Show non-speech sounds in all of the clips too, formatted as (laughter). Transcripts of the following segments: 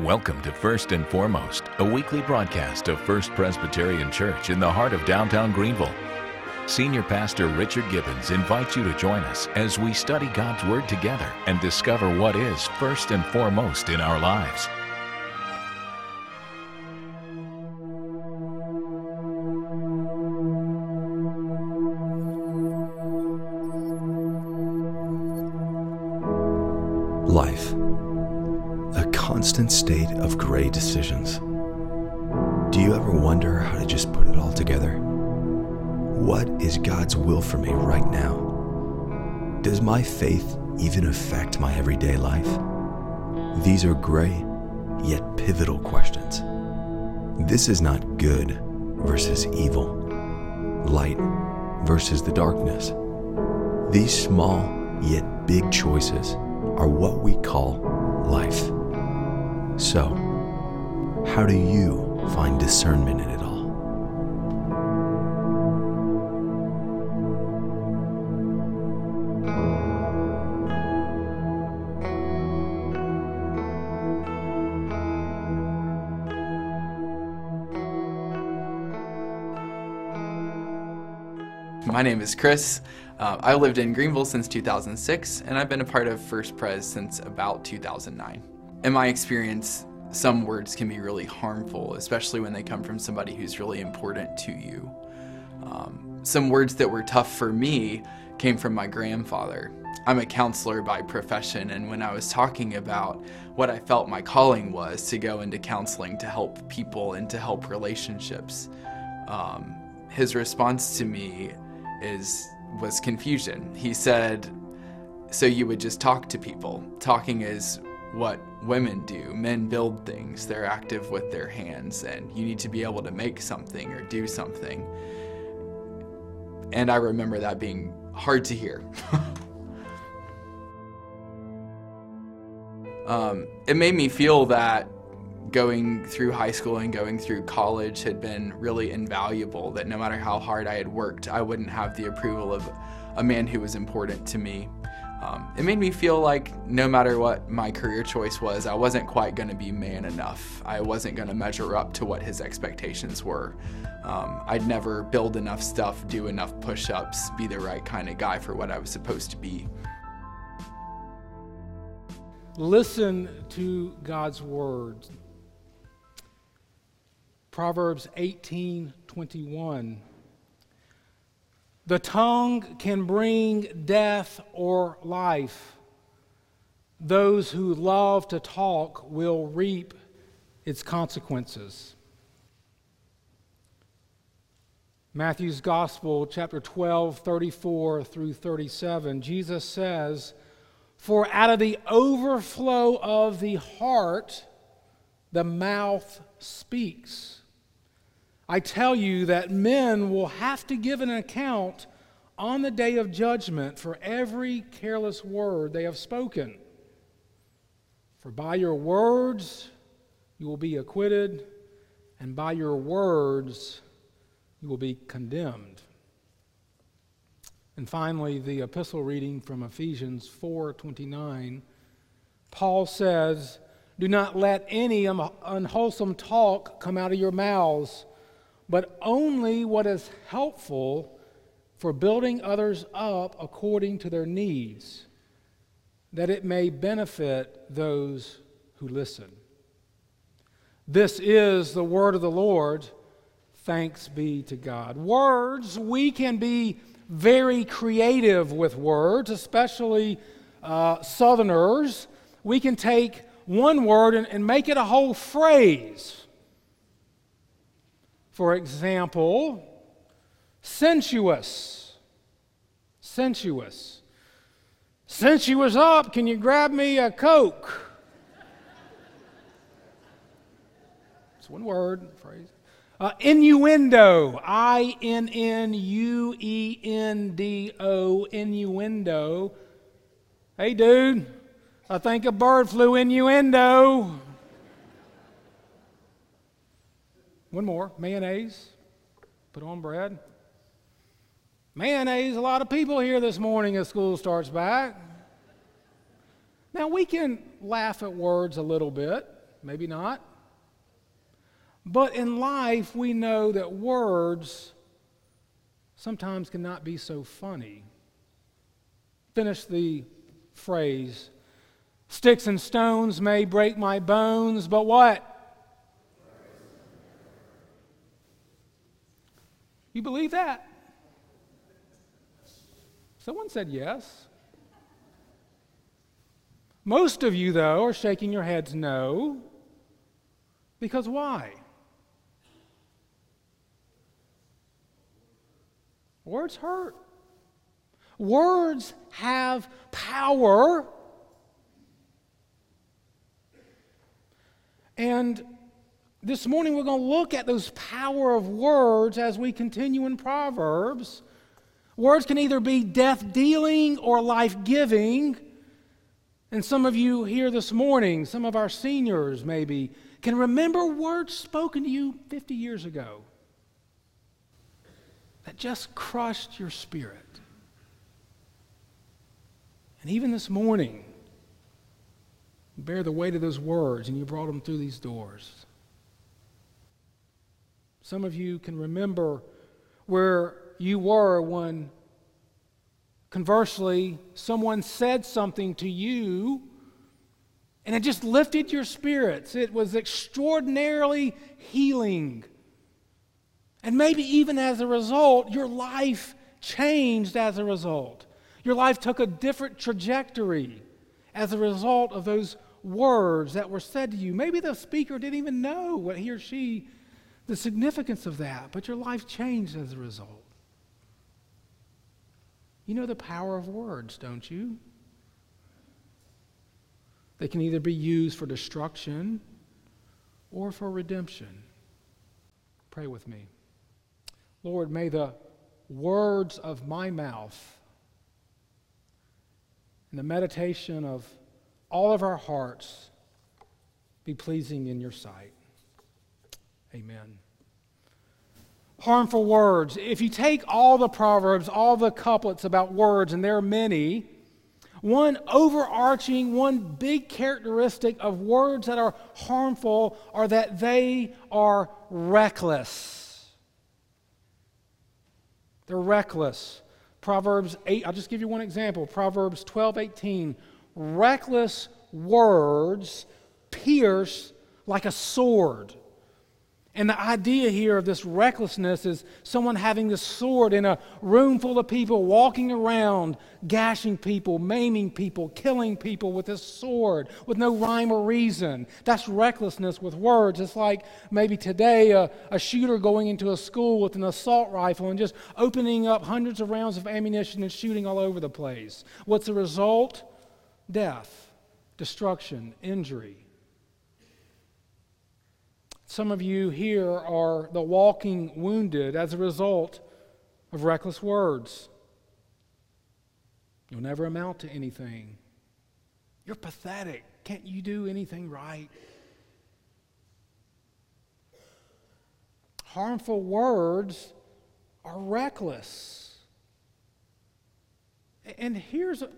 Welcome to First and Foremost, a weekly broadcast of First Presbyterian Church in the heart of downtown Greenville. Senior Pastor Richard Gibbons invites you to join us as we study God's Word together and discover what is first and foremost in our lives. Constant state of gray decisions. Do you ever wonder how to just put it all together? What is God's will for me right now? Does my faith even affect my everyday life? These are gray, yet pivotal questions. This is not good versus evil, light versus the darkness. These small, yet big choices are what we call life. So, how do you find discernment in it all? My name is Chris. Uh, I lived in Greenville since 2006, and I've been a part of First Pres since about 2009. In my experience, some words can be really harmful, especially when they come from somebody who's really important to you. Um, some words that were tough for me came from my grandfather. I'm a counselor by profession, and when I was talking about what I felt my calling was to go into counseling to help people and to help relationships, um, his response to me is was confusion. He said, "So you would just talk to people? Talking is what women do. Men build things. They're active with their hands, and you need to be able to make something or do something." And I remember that being hard to hear. (laughs) um, it made me feel that going through high school and going through college had been really invaluable. That no matter how hard I had worked, I wouldn't have the approval of a man who was important to me. Um, it made me feel like no matter what my career choice was, I wasn't quite going to be man enough. I wasn't going to measure up to what his expectations were. Um, I'd never build enough stuff, do enough push ups, be the right kind of guy for what I was supposed to be. Listen to God's words. Proverbs 18 21. The tongue can bring death or life. Those who love to talk will reap its consequences. Matthew's Gospel, chapter 12, 34 through 37, Jesus says, For out of the overflow of the heart, the mouth speaks. I tell you that men will have to give an account on the day of judgment for every careless word they have spoken. For by your words you will be acquitted, and by your words you will be condemned. And finally, the epistle reading from Ephesians 4:29. Paul says, "Do not let any unwholesome talk come out of your mouths." But only what is helpful for building others up according to their needs, that it may benefit those who listen. This is the word of the Lord. Thanks be to God. Words, we can be very creative with words, especially uh, Southerners. We can take one word and, and make it a whole phrase. For example, sensuous. Sensuous. Was up, can you grab me a Coke? It's one word, phrase. Uh, innuendo. I N N U E N D O. Innuendo. Hey, dude, I think a bird flew innuendo. One more mayonnaise. Put on bread. Mayonnaise, a lot of people here this morning as school starts back. Now, we can laugh at words a little bit, maybe not. But in life, we know that words sometimes cannot be so funny. Finish the phrase Sticks and stones may break my bones, but what? You believe that? Someone said yes. Most of you, though, are shaking your heads no. Because why? Words hurt. Words have power. And this morning we're going to look at those power of words as we continue in Proverbs. Words can either be death dealing or life giving. And some of you here this morning, some of our seniors maybe, can remember words spoken to you 50 years ago that just crushed your spirit. And even this morning, bear the weight of those words and you brought them through these doors. Some of you can remember where you were when, conversely, someone said something to you and it just lifted your spirits. It was extraordinarily healing. And maybe even as a result, your life changed as a result. Your life took a different trajectory as a result of those words that were said to you. Maybe the speaker didn't even know what he or she, the significance of that, but your life changed as a result. You know the power of words, don't you? They can either be used for destruction or for redemption. Pray with me. Lord, may the words of my mouth and the meditation of all of our hearts be pleasing in your sight. Amen. Harmful words. If you take all the Proverbs, all the couplets about words, and there are many, one overarching, one big characteristic of words that are harmful are that they are reckless. They're reckless. Proverbs 8, I'll just give you one example. Proverbs 12, 18. Reckless words pierce like a sword. And the idea here of this recklessness is someone having this sword in a room full of people walking around, gashing people, maiming people, killing people with this sword with no rhyme or reason. That's recklessness with words. It's like maybe today a, a shooter going into a school with an assault rifle and just opening up hundreds of rounds of ammunition and shooting all over the place. What's the result? Death, destruction, injury. Some of you here are the walking wounded as a result of reckless words. You'll never amount to anything. You're pathetic. Can't you do anything right? Harmful words are reckless. And here's, a,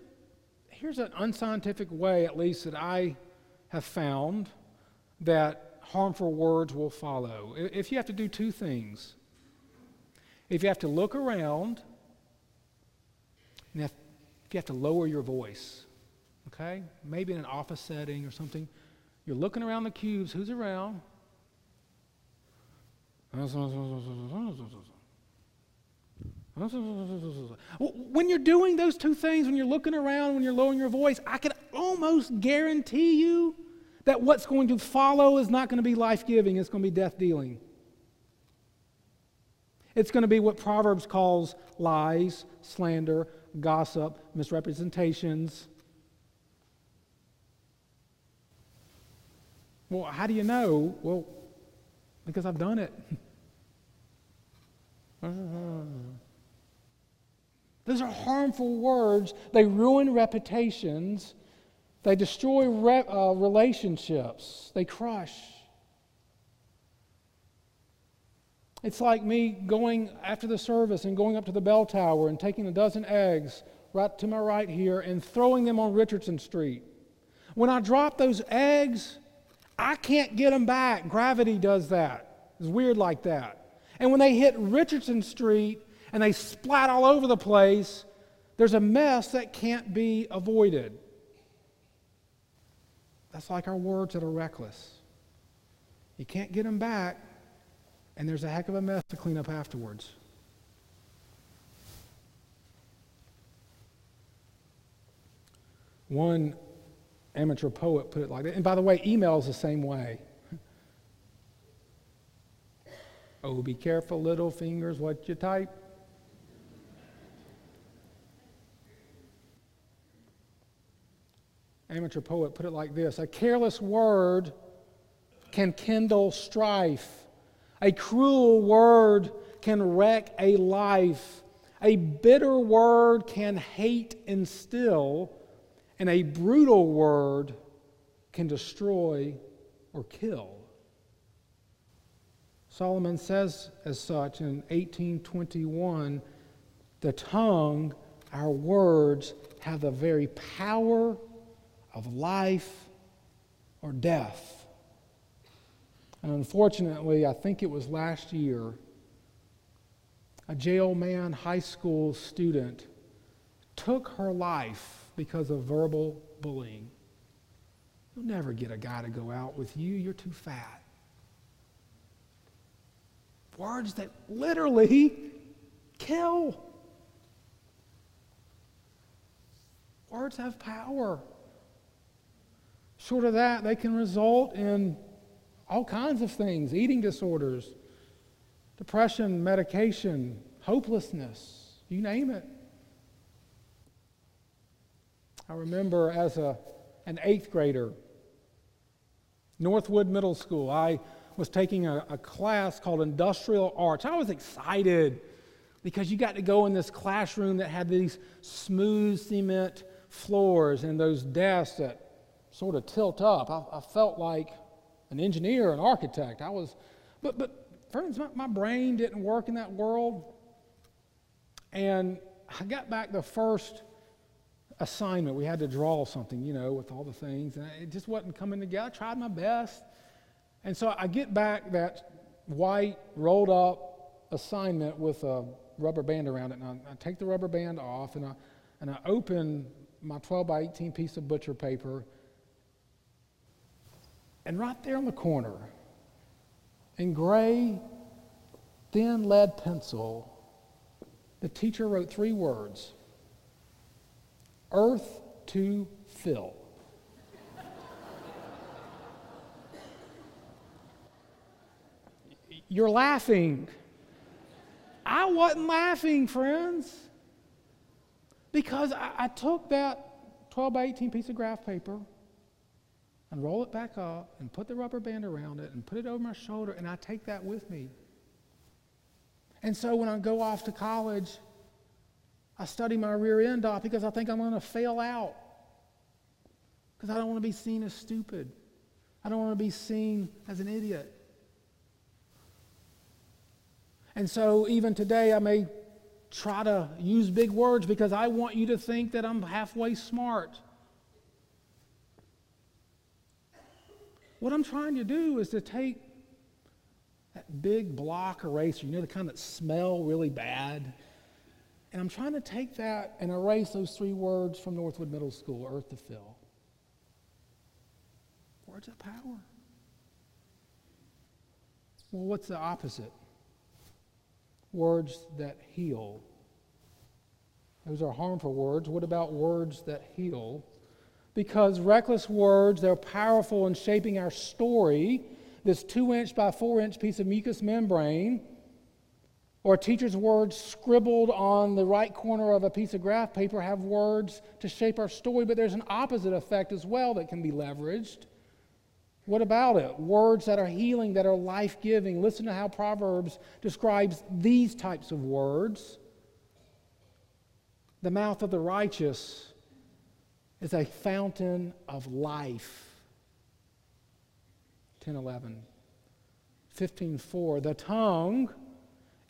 here's an unscientific way, at least, that I have found that harmful words will follow. If you have to do two things, if you have to look around, and if, if you have to lower your voice, okay, maybe in an office setting or something, you're looking around the cubes, who's around? When you're doing those two things, when you're looking around, when you're lowering your voice, I can almost guarantee you that what's going to follow is not going to be life giving, it's going to be death dealing. It's going to be what Proverbs calls lies, slander, gossip, misrepresentations. Well, how do you know? Well, because I've done it. (laughs) Those are harmful words. They ruin reputations. They destroy re- uh, relationships, they crush. It's like me going after the service and going up to the bell tower and taking a dozen eggs right to my right here and throwing them on Richardson Street. When I drop those eggs, I can't get them back. Gravity does that. It's weird like that. And when they hit Richardson Street and they splat all over the place, there's a mess that can't be avoided. That's like our words that are reckless. You can't get them back, and there's a heck of a mess to clean up afterwards. One amateur poet put it like that. And by the way, email is the same way. (laughs) oh, be careful, little fingers, what you type. Amateur poet put it like this A careless word can kindle strife, a cruel word can wreck a life, a bitter word can hate instill and a brutal word can destroy or kill. Solomon says as such in 1821 the tongue, our words, have the very power of life or death. And unfortunately, I think it was last year, a jailman high school student took her life because of verbal bullying. You'll never get a guy to go out with you. You're too fat. Words that literally (laughs) kill. Words have power. Short of that, they can result in all kinds of things eating disorders, depression, medication, hopelessness, you name it. I remember as a, an eighth grader, Northwood Middle School, I was taking a, a class called Industrial Arts. I was excited because you got to go in this classroom that had these smooth cement floors and those desks that sort of tilt up. I, I felt like an engineer, an architect. I was, but, but friends, my, my brain didn't work in that world. And I got back the first assignment. We had to draw something, you know, with all the things, and it just wasn't coming together. I tried my best. And so I get back that white rolled up assignment with a rubber band around it, and I, I take the rubber band off, and I, and I open my 12 by 18 piece of butcher paper, and right there in the corner, in gray, thin lead pencil, the teacher wrote three words earth to Phil. (laughs) You're laughing. I wasn't laughing, friends, because I, I, took that 12 by 18 piece of graph paper and roll it back up and put the rubber band around it and put it over my shoulder, and I take that with me. And so when I go off to college, I study my rear end off because I think I'm going to fail out. Because I don't want to be seen as stupid. I don't want to be seen as an idiot. And so even today, I may try to use big words because I want you to think that I'm halfway smart. What I'm trying to do is to take that big block eraser, you know, the kind that smell really bad and I'm trying to take that and erase those three words from Northwood Middle School earth to Phil. Words of power. Well, what's the opposite? Words that heal. Those are harmful words. What about words that heal? Because reckless words, they're powerful in shaping our story. This two inch by four inch piece of mucous membrane or a teacher's words scribbled on the right corner of a piece of graph paper have words to shape our story, but there's an opposite effect as well that can be leveraged. What about it? Words that are healing, that are life giving. Listen to how Proverbs describes these types of words. The mouth of the righteous is a fountain of life. 10 11. 15 4. The tongue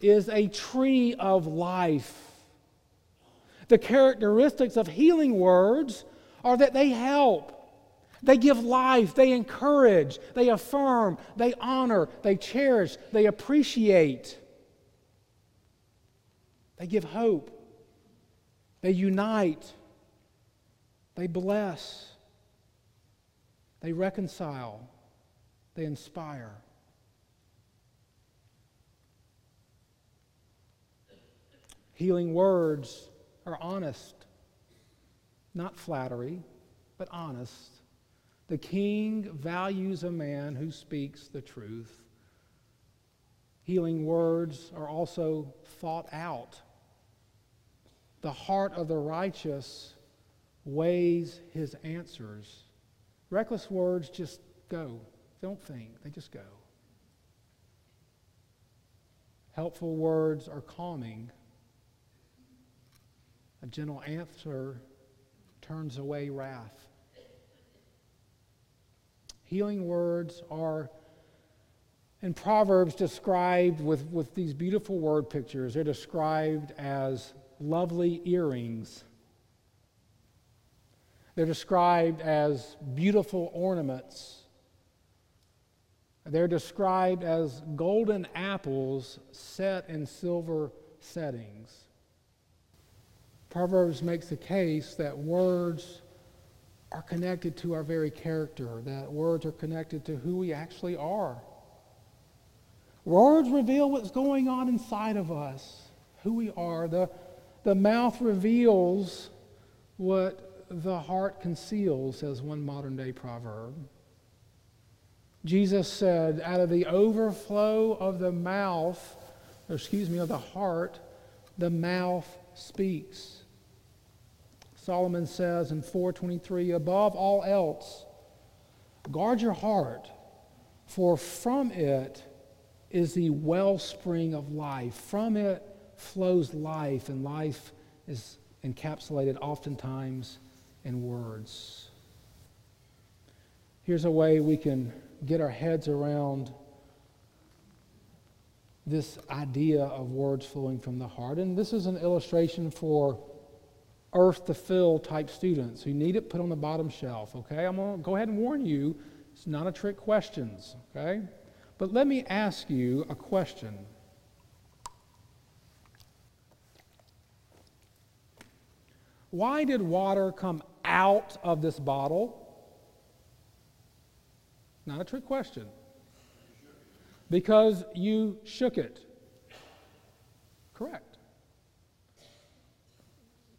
is a tree of life. The characteristics of healing words are that they help. They give life, they encourage, they affirm, they honor, they cherish, they appreciate. They give hope, they unite, they bless, they reconcile, they inspire. Healing words are honest, not flattery, but honest. The king values a man who speaks the truth. Healing words are also thought out. The heart of the righteous weighs his answers. Reckless words just go. Don't think, they just go. Helpful words are calming. A gentle answer turns away wrath. Healing words are in Proverbs described with, with these beautiful word pictures. They're described as lovely earrings. They're described as beautiful ornaments. They're described as golden apples set in silver settings. Proverbs makes the case that words are connected to our very character, that words are connected to who we actually are. Words reveal what's going on inside of us, who we are. The, the mouth reveals what the heart conceals, says one modern day proverb. Jesus said, out of the overflow of the mouth, or excuse me, of the heart, the mouth speaks. Solomon says in 423, above all else, guard your heart, for from it is the wellspring of life. From it flows life, and life is encapsulated oftentimes in words. Here's a way we can get our heads around this idea of words flowing from the heart. And this is an illustration for earth to Phil type students who need it put on the bottom shelf, okay? I'm going to go ahead and warn you, it's not a trick questions, okay? But let me ask you a question. Why did water come out of this bottle? Not a trick question. Because you shook it. Correct.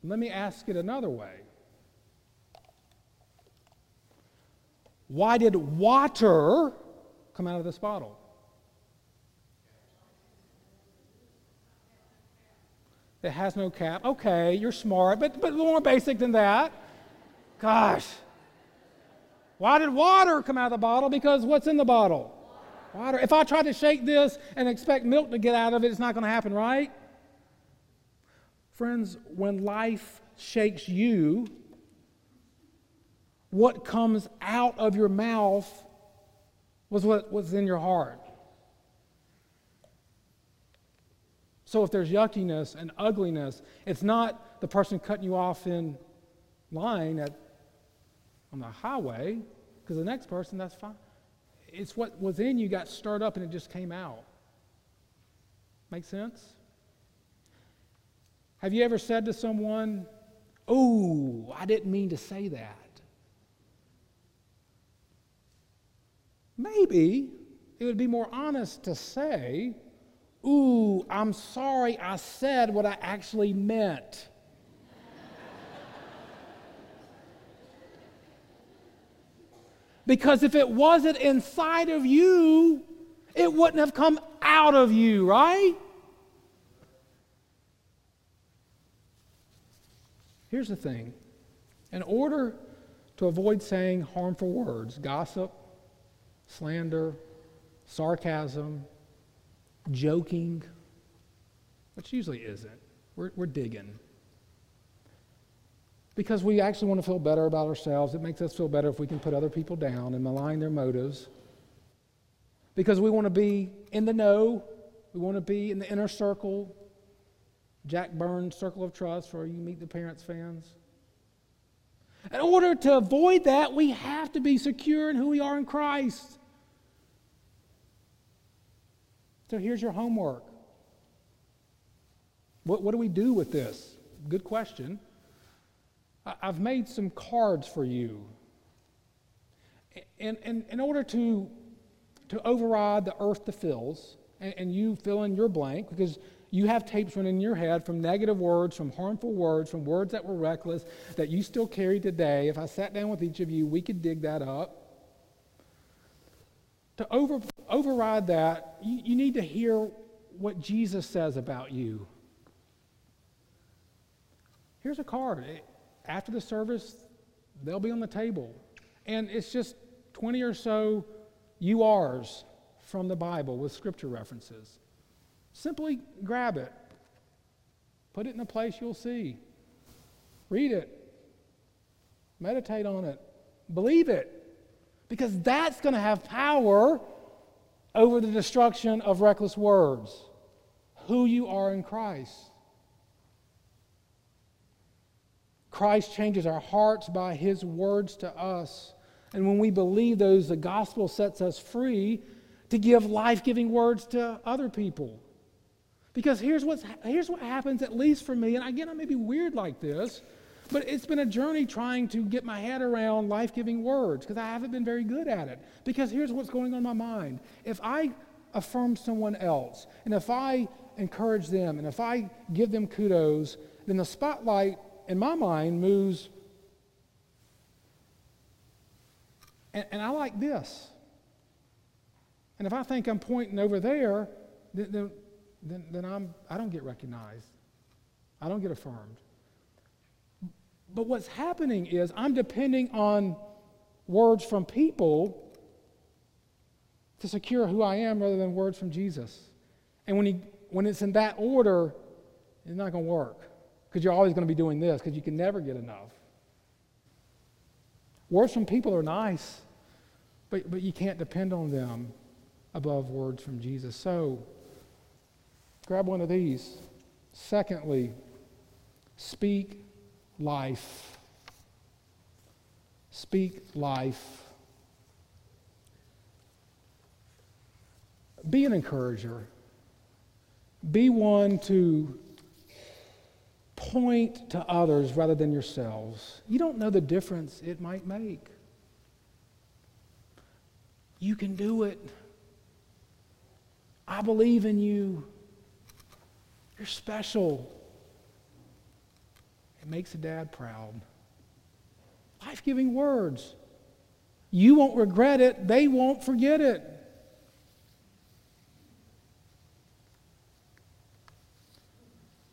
Let me ask it another way. Why did water come out of this bottle? It has no cap. Okay, you're smart, but, but more basic than that. Gosh. Why did water come out of the bottle? Because what's in the bottle? Water. If I try to shake this and expect milk to get out of it, it's not going to happen, right? Friends, when life shakes you, what comes out of your mouth was what was in your heart. So if there's yuckiness and ugliness, it's not the person cutting you off in line at, on the highway, because the next person, that's fine. It's what was in you got stirred up and it just came out. Make sense? Have you ever said to someone, Oh, I didn't mean to say that? Maybe it would be more honest to say, Ooh, I'm sorry I said what I actually meant. Because if it wasn't inside of you, it wouldn't have come out of you, right? Here's the thing in order to avoid saying harmful words, gossip, slander, sarcasm, joking, which usually isn't, we're, we're digging. Because we actually want to feel better about ourselves. It makes us feel better if we can put other people down and malign their motives. Because we want to be in the know, we want to be in the inner circle, Jack Byrnes Circle of Trust for you Meet the Parents fans. In order to avoid that, we have to be secure in who we are in Christ. So here's your homework. What, what do we do with this? Good question. I've made some cards for you. And, and in order to, to override the earth to Phils, and, and you fill in your blank, because you have tapes running in your head from negative words, from harmful words, from words that were reckless that you still carry today. If I sat down with each of you, we could dig that up. To over, override that, you, you need to hear what Jesus says about you. Here's a card. After the service, they'll be on the table. And it's just 20 or so URs from the Bible with scripture references. Simply grab it, put it in a place you'll see, read it, meditate on it, believe it, because that's going to have power over the destruction of reckless words. Who you are in Christ. Christ changes our hearts by his words to us. And when we believe those, the gospel sets us free to give life giving words to other people. Because here's, what's, here's what happens, at least for me, and again, I may be weird like this, but it's been a journey trying to get my head around life giving words because I haven't been very good at it. Because here's what's going on in my mind. If I affirm someone else, and if I encourage them, and if I give them kudos, then the spotlight in my mind moves. And, and I like this. And if I think I'm pointing over there, then, then, then I'm, I don't get recognized. I don't get affirmed. But what's happening is I'm depending on words from people to secure who I am rather than words from Jesus. And when, he, when it's in that order, it's not going to work because you're always going to be doing this because you can never get enough. Words from people are nice, but, but you can't depend on them above words from Jesus. So, grab one of these. Secondly, speak life. Speak life. Be an encourager. Be one to point to others rather than yourselves. You don't know the difference it might make. You can do it. I believe in you. You're special. It makes a dad proud. Life giving words. You won't regret it, they won't forget it.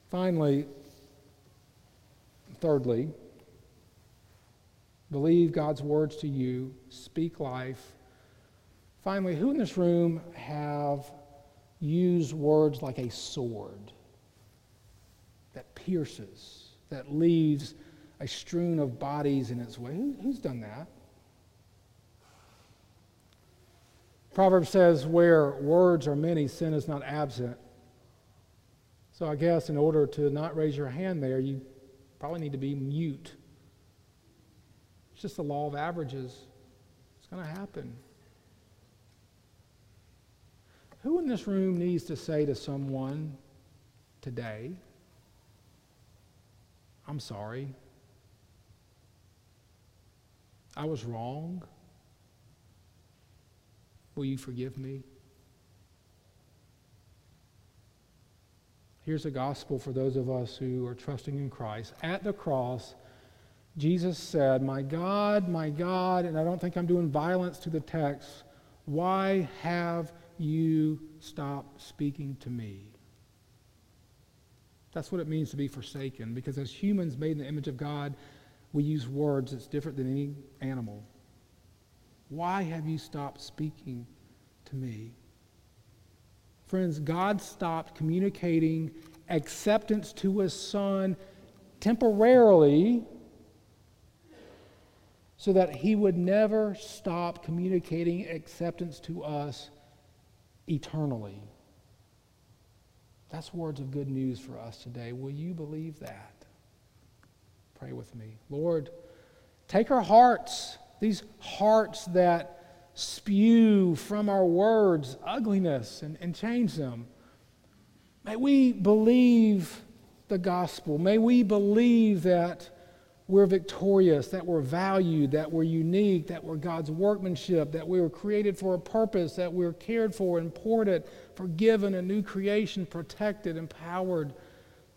Finally, thirdly, believe God's words to you, speak life. Finally, who in this room have used words like a sword that pierces, that leaves a strewn of bodies in its way. Who, who's done that? Proverbs says, Where words are many, sin is not absent. So I guess in order to not raise your hand there, you probably need to be mute. It's just the law of averages. It's going to happen. Who in this room needs to say to someone today, I'm sorry. I was wrong. Will you forgive me? Here's a gospel for those of us who are trusting in Christ. At the cross, Jesus said, My God, my God, and I don't think I'm doing violence to the text, why have you stopped speaking to me? That's what it means to be forsaken, because as humans made in the image of God, we use words that's different than any animal. Why have you stopped speaking to me? Friends, God stopped communicating acceptance to his son temporarily so that he would never stop communicating acceptance to us eternally. That's words of good news for us today. Will you believe that? Pray with me. Lord, Take our hearts, these hearts that spew from our words ugliness, and, and change them. May we believe the gospel. May we believe that we're victorious, that we're valued, that we're unique, that we're God's workmanship, that we were created for a purpose, that we're cared for, imported, forgiven, a new creation, protected, empowered,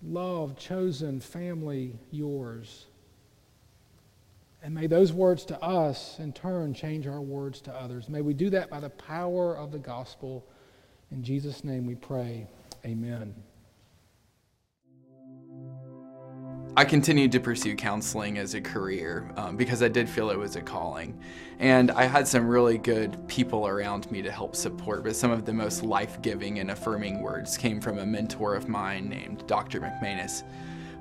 loved, chosen, family, yours. And may those words to us, in turn, change our words to others. May we do that by the power of the gospel. In Jesus' name we pray. Amen. I continued to pursue counseling as a career um, because I did feel it was a calling. And I had some really good people around me to help support, but some of the most life giving and affirming words came from a mentor of mine named Dr. McManus.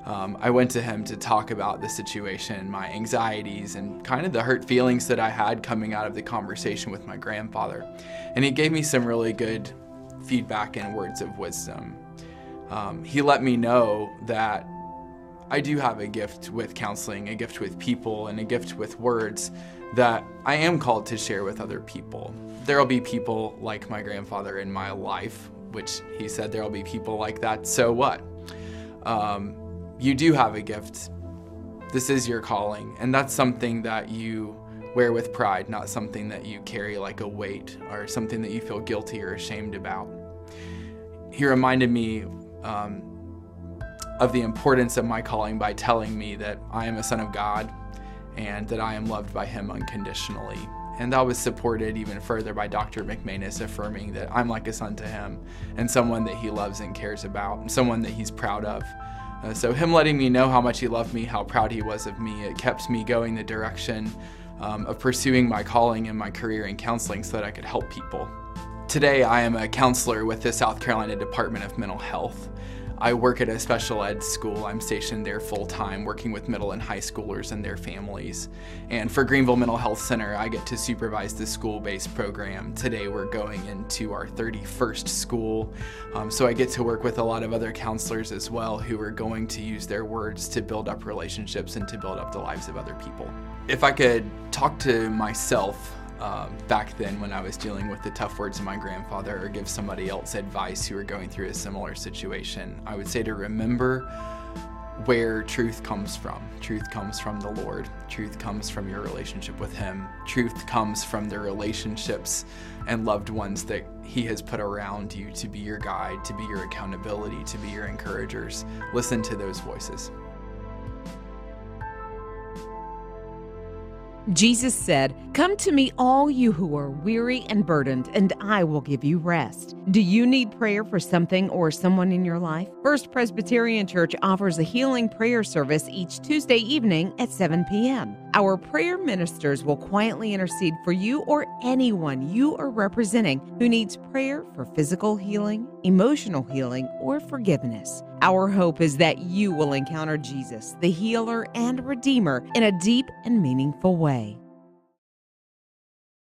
Um, I went to him to talk about the situation, my anxieties, and kind of the hurt feelings that I had coming out of the conversation with my grandfather. And he gave me some really good feedback and words of wisdom. Um, he let me know that I do have a gift with counseling, a gift with people, and a gift with words that I am called to share with other people. There will be people like my grandfather in my life, which he said there will be people like that. So what? Um, you do have a gift. This is your calling, and that's something that you wear with pride, not something that you carry like a weight or something that you feel guilty or ashamed about. He reminded me um, of the importance of my calling by telling me that I am a son of God and that I am loved by Him unconditionally. And that was supported even further by Dr. McManus affirming that I'm like a son to him and someone that he loves and cares about and someone that he's proud of. Uh, so, him letting me know how much he loved me, how proud he was of me, it kept me going the direction um, of pursuing my calling and my career in counseling so that I could help people. Today, I am a counselor with the South Carolina Department of Mental Health. I work at a special ed school. I'm stationed there full time, working with middle and high schoolers and their families. And for Greenville Mental Health Center, I get to supervise the school based program. Today, we're going into our 31st school. Um, so I get to work with a lot of other counselors as well who are going to use their words to build up relationships and to build up the lives of other people. If I could talk to myself um, back then when I was dealing with the tough words of my grandfather or give somebody else advice who were going through a similar situation, I would say to remember where truth comes from. Truth comes from the Lord. Truth comes from your relationship with Him. Truth comes from the relationships and loved ones that He has put around you to be your guide, to be your accountability, to be your encouragers. Listen to those voices. Jesus said, Come to me, all you who are weary and burdened, and I will give you rest. Do you need prayer for something or someone in your life? First Presbyterian Church offers a healing prayer service each Tuesday evening at 7 p.m. Our prayer ministers will quietly intercede for you or anyone you are representing who needs prayer for physical healing, emotional healing, or forgiveness. Our hope is that you will encounter Jesus, the healer and redeemer, in a deep and meaningful way.